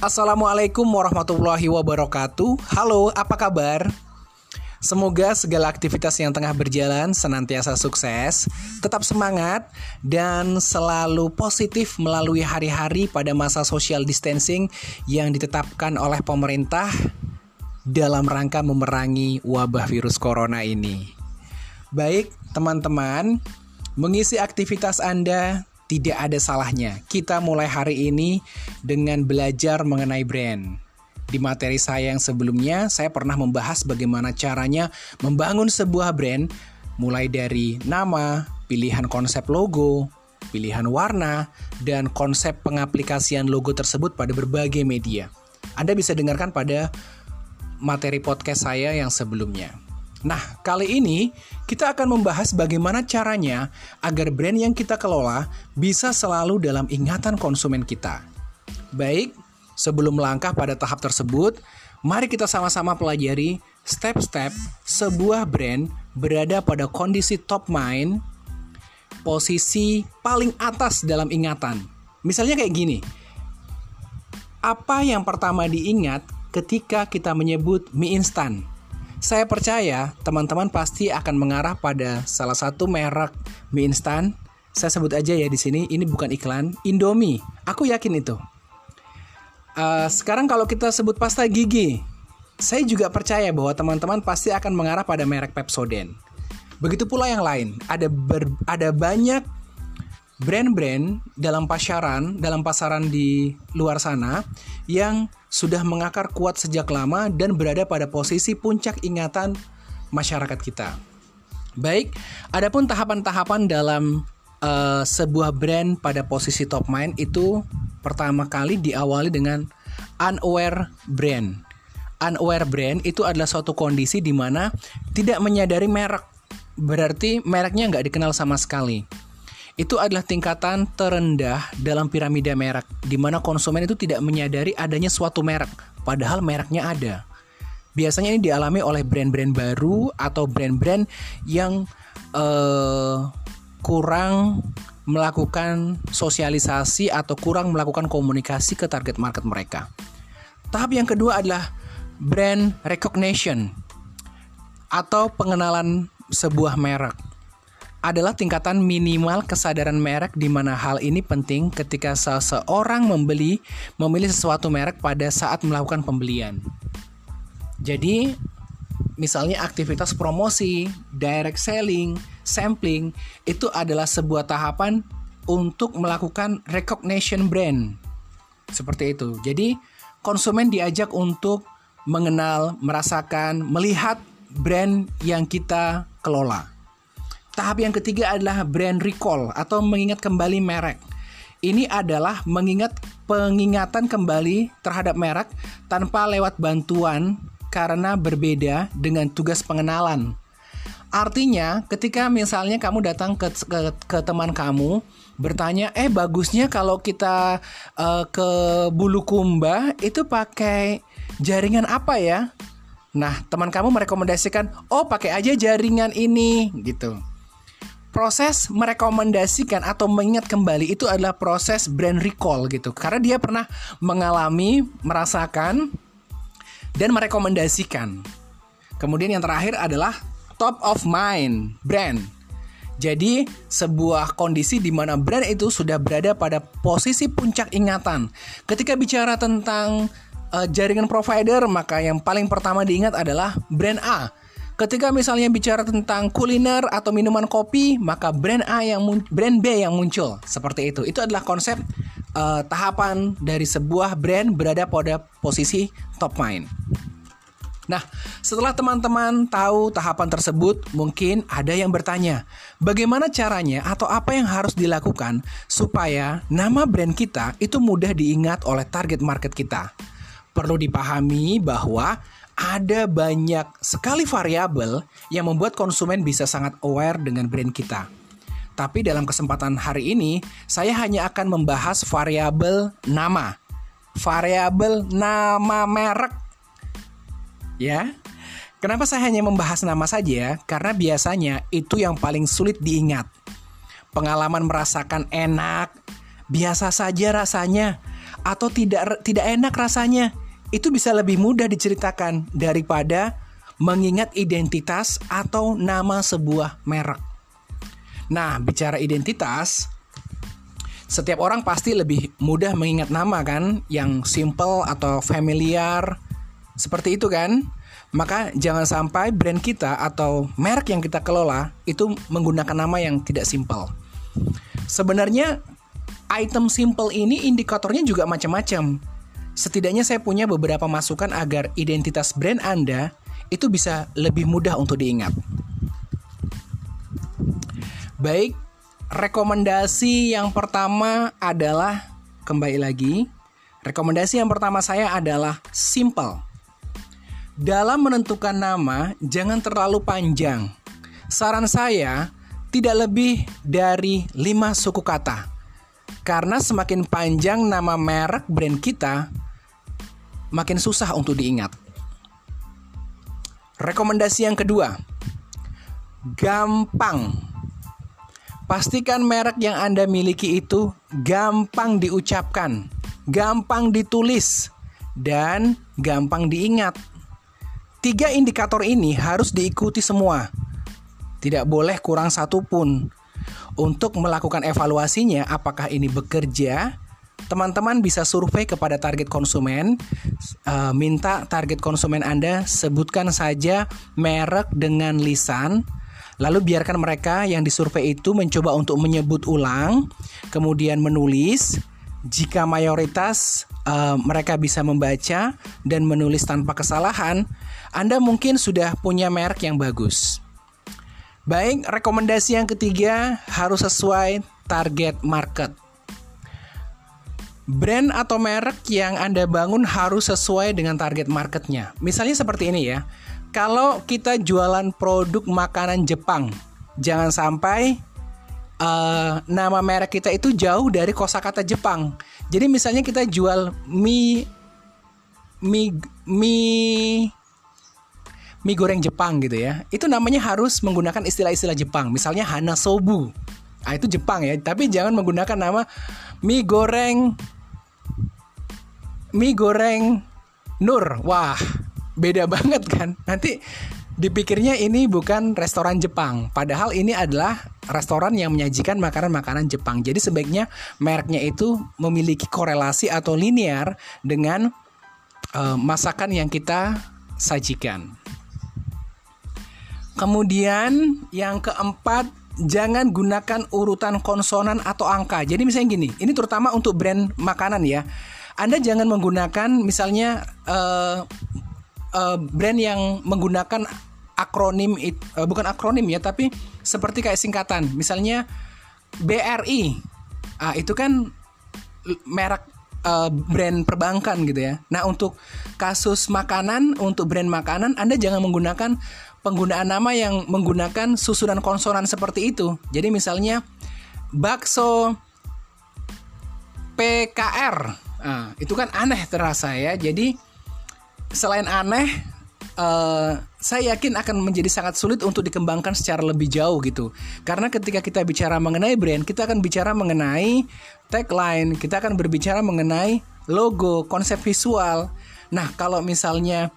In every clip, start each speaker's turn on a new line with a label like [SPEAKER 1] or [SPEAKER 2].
[SPEAKER 1] Assalamualaikum warahmatullahi wabarakatuh. Halo, apa kabar? Semoga segala aktivitas yang tengah berjalan senantiasa sukses, tetap semangat, dan selalu positif melalui hari-hari pada masa social distancing yang ditetapkan oleh pemerintah dalam rangka memerangi wabah virus corona ini. Baik, teman-teman, mengisi aktivitas Anda tidak ada salahnya. Kita mulai hari ini dengan belajar mengenai brand. Di materi saya yang sebelumnya, saya pernah membahas bagaimana caranya membangun sebuah brand, mulai dari nama, pilihan konsep logo, pilihan warna, dan konsep pengaplikasian logo tersebut pada berbagai media. Anda bisa dengarkan pada materi podcast saya yang sebelumnya. Nah, kali ini kita akan membahas bagaimana caranya agar brand yang kita kelola bisa selalu dalam ingatan konsumen kita. Baik, sebelum melangkah pada tahap tersebut, mari kita sama-sama pelajari step-step sebuah brand berada pada kondisi top mind, posisi paling atas dalam ingatan. Misalnya kayak gini. Apa yang pertama diingat ketika kita menyebut mie instan? Saya percaya teman-teman pasti akan mengarah pada salah satu merek mie instan. Saya sebut aja ya di sini, ini bukan iklan, Indomie. Aku yakin itu. Uh, sekarang kalau kita sebut pasta gigi, saya juga percaya bahwa teman-teman pasti akan mengarah pada merek Pepsodent. Begitu pula yang lain, ada ber, ada banyak brand-brand dalam pasaran, dalam pasaran di luar sana yang sudah mengakar kuat sejak lama dan berada pada posisi puncak ingatan masyarakat kita. Baik, adapun tahapan-tahapan dalam uh, sebuah brand pada posisi top mind itu pertama kali diawali dengan unaware brand. Unaware brand itu adalah suatu kondisi di mana tidak menyadari merek. Berarti mereknya nggak dikenal sama sekali itu adalah tingkatan terendah dalam piramida merek, di mana konsumen itu tidak menyadari adanya suatu merek, padahal mereknya ada. Biasanya ini dialami oleh brand-brand baru atau brand-brand yang uh, kurang melakukan sosialisasi atau kurang melakukan komunikasi ke target market mereka. Tahap yang kedua adalah brand recognition atau pengenalan sebuah merek adalah tingkatan minimal kesadaran merek di mana hal ini penting ketika seseorang membeli memilih sesuatu merek pada saat melakukan pembelian. Jadi, misalnya aktivitas promosi, direct selling, sampling itu adalah sebuah tahapan untuk melakukan recognition brand. Seperti itu. Jadi, konsumen diajak untuk mengenal, merasakan, melihat brand yang kita kelola. Tahap yang ketiga adalah brand recall atau mengingat kembali merek. Ini adalah mengingat pengingatan kembali terhadap merek tanpa lewat bantuan karena berbeda dengan tugas pengenalan. Artinya, ketika misalnya kamu datang ke, ke, ke teman kamu bertanya, "Eh, bagusnya kalau kita uh, ke Bulukumba itu pakai jaringan apa ya?" Nah, teman kamu merekomendasikan, "Oh, pakai aja jaringan ini." gitu proses merekomendasikan atau mengingat kembali itu adalah proses brand recall gitu. Karena dia pernah mengalami merasakan dan merekomendasikan. Kemudian yang terakhir adalah top of mind brand. Jadi sebuah kondisi di mana brand itu sudah berada pada posisi puncak ingatan. Ketika bicara tentang uh, jaringan provider maka yang paling pertama diingat adalah brand A Ketika misalnya bicara tentang kuliner atau minuman kopi, maka brand A yang brand B yang muncul seperti itu. Itu adalah konsep uh, tahapan dari sebuah brand berada pada posisi top mind. Nah, setelah teman-teman tahu tahapan tersebut, mungkin ada yang bertanya, bagaimana caranya atau apa yang harus dilakukan supaya nama brand kita itu mudah diingat oleh target market kita. Perlu dipahami bahwa ada banyak sekali variabel yang membuat konsumen bisa sangat aware dengan brand kita. Tapi dalam kesempatan hari ini, saya hanya akan membahas variabel nama. Variabel nama merek. Ya. Kenapa saya hanya membahas nama saja? Karena biasanya itu yang paling sulit diingat. Pengalaman merasakan enak, biasa saja rasanya, atau tidak tidak enak rasanya, itu bisa lebih mudah diceritakan daripada mengingat identitas atau nama sebuah merek. Nah, bicara identitas, setiap orang pasti lebih mudah mengingat nama kan, yang simple atau familiar. Seperti itu kan? Maka jangan sampai brand kita atau merek yang kita kelola itu menggunakan nama yang tidak simple. Sebenarnya item simple ini indikatornya juga macam-macam. Setidaknya saya punya beberapa masukan agar identitas brand Anda itu bisa lebih mudah untuk diingat. Baik, rekomendasi yang pertama adalah kembali lagi. Rekomendasi yang pertama saya adalah simple. Dalam menentukan nama, jangan terlalu panjang. Saran saya, tidak lebih dari 5 suku kata. Karena semakin panjang nama merek brand kita, makin susah untuk diingat. Rekomendasi yang kedua, gampang. Pastikan merek yang Anda miliki itu gampang diucapkan, gampang ditulis, dan gampang diingat. Tiga indikator ini harus diikuti semua. Tidak boleh kurang satu pun. Untuk melakukan evaluasinya, apakah ini bekerja? Teman-teman bisa survei kepada target konsumen, uh, minta target konsumen Anda sebutkan saja merek dengan lisan, lalu biarkan mereka yang disurvei itu mencoba untuk menyebut ulang, kemudian menulis. Jika mayoritas uh, mereka bisa membaca dan menulis tanpa kesalahan, anda mungkin sudah punya merek yang bagus. Baik, rekomendasi yang ketiga harus sesuai target market. Brand atau merek yang Anda bangun harus sesuai dengan target marketnya. Misalnya seperti ini ya. Kalau kita jualan produk makanan Jepang, jangan sampai uh, nama merek kita itu jauh dari kosakata Jepang. Jadi misalnya kita jual mie mie mie mie goreng Jepang gitu ya. Itu namanya harus menggunakan istilah-istilah Jepang. Misalnya Hana Sobu. Ah itu Jepang ya, tapi jangan menggunakan nama mie goreng mie goreng Nur. Wah, beda banget kan. Nanti dipikirnya ini bukan restoran Jepang, padahal ini adalah restoran yang menyajikan makanan-makanan Jepang. Jadi sebaiknya mereknya itu memiliki korelasi atau linear dengan uh, masakan yang kita sajikan. Kemudian yang keempat, jangan gunakan urutan konsonan atau angka. Jadi misalnya gini, ini terutama untuk brand makanan ya. Anda jangan menggunakan misalnya uh, uh, brand yang menggunakan akronim uh, bukan akronim ya, tapi seperti kayak singkatan. Misalnya BRI. Ah, itu kan merek uh, brand perbankan gitu ya. Nah, untuk kasus makanan, untuk brand makanan Anda jangan menggunakan penggunaan nama yang menggunakan susunan konsonan seperti itu. Jadi misalnya bakso PKR. Nah, itu kan aneh terasa ya. Jadi selain aneh uh, saya yakin akan menjadi sangat sulit untuk dikembangkan secara lebih jauh gitu. Karena ketika kita bicara mengenai brand, kita akan bicara mengenai tagline, kita akan berbicara mengenai logo, konsep visual. Nah, kalau misalnya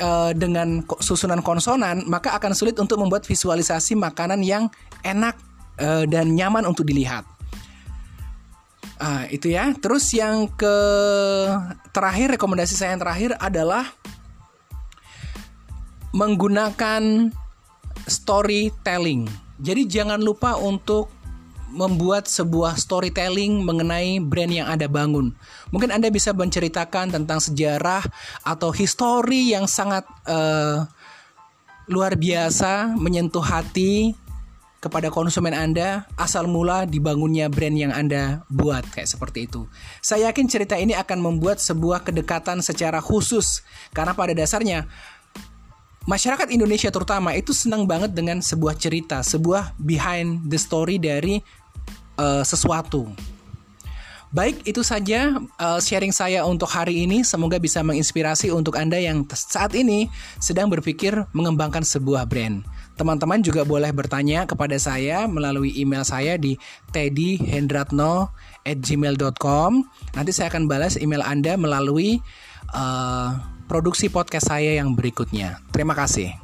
[SPEAKER 1] uh, dengan susunan konsonan, maka akan sulit untuk membuat visualisasi makanan yang enak uh, dan nyaman untuk dilihat. Uh, itu ya. Terus yang ke terakhir rekomendasi saya yang terakhir adalah menggunakan storytelling. Jadi jangan lupa untuk membuat sebuah storytelling mengenai brand yang Anda bangun. Mungkin Anda bisa menceritakan tentang sejarah atau histori yang sangat uh, luar biasa, menyentuh hati kepada konsumen Anda asal mula dibangunnya brand yang Anda buat kayak seperti itu. Saya yakin cerita ini akan membuat sebuah kedekatan secara khusus karena pada dasarnya masyarakat Indonesia terutama itu senang banget dengan sebuah cerita, sebuah behind the story dari uh, sesuatu. Baik, itu saja uh, sharing saya untuk hari ini. Semoga bisa menginspirasi untuk Anda yang saat ini sedang berpikir mengembangkan sebuah brand. Teman-teman juga boleh bertanya kepada saya melalui email saya di teddyhendratno@gmail.com. Nanti saya akan balas email Anda melalui uh, produksi podcast saya yang berikutnya. Terima kasih.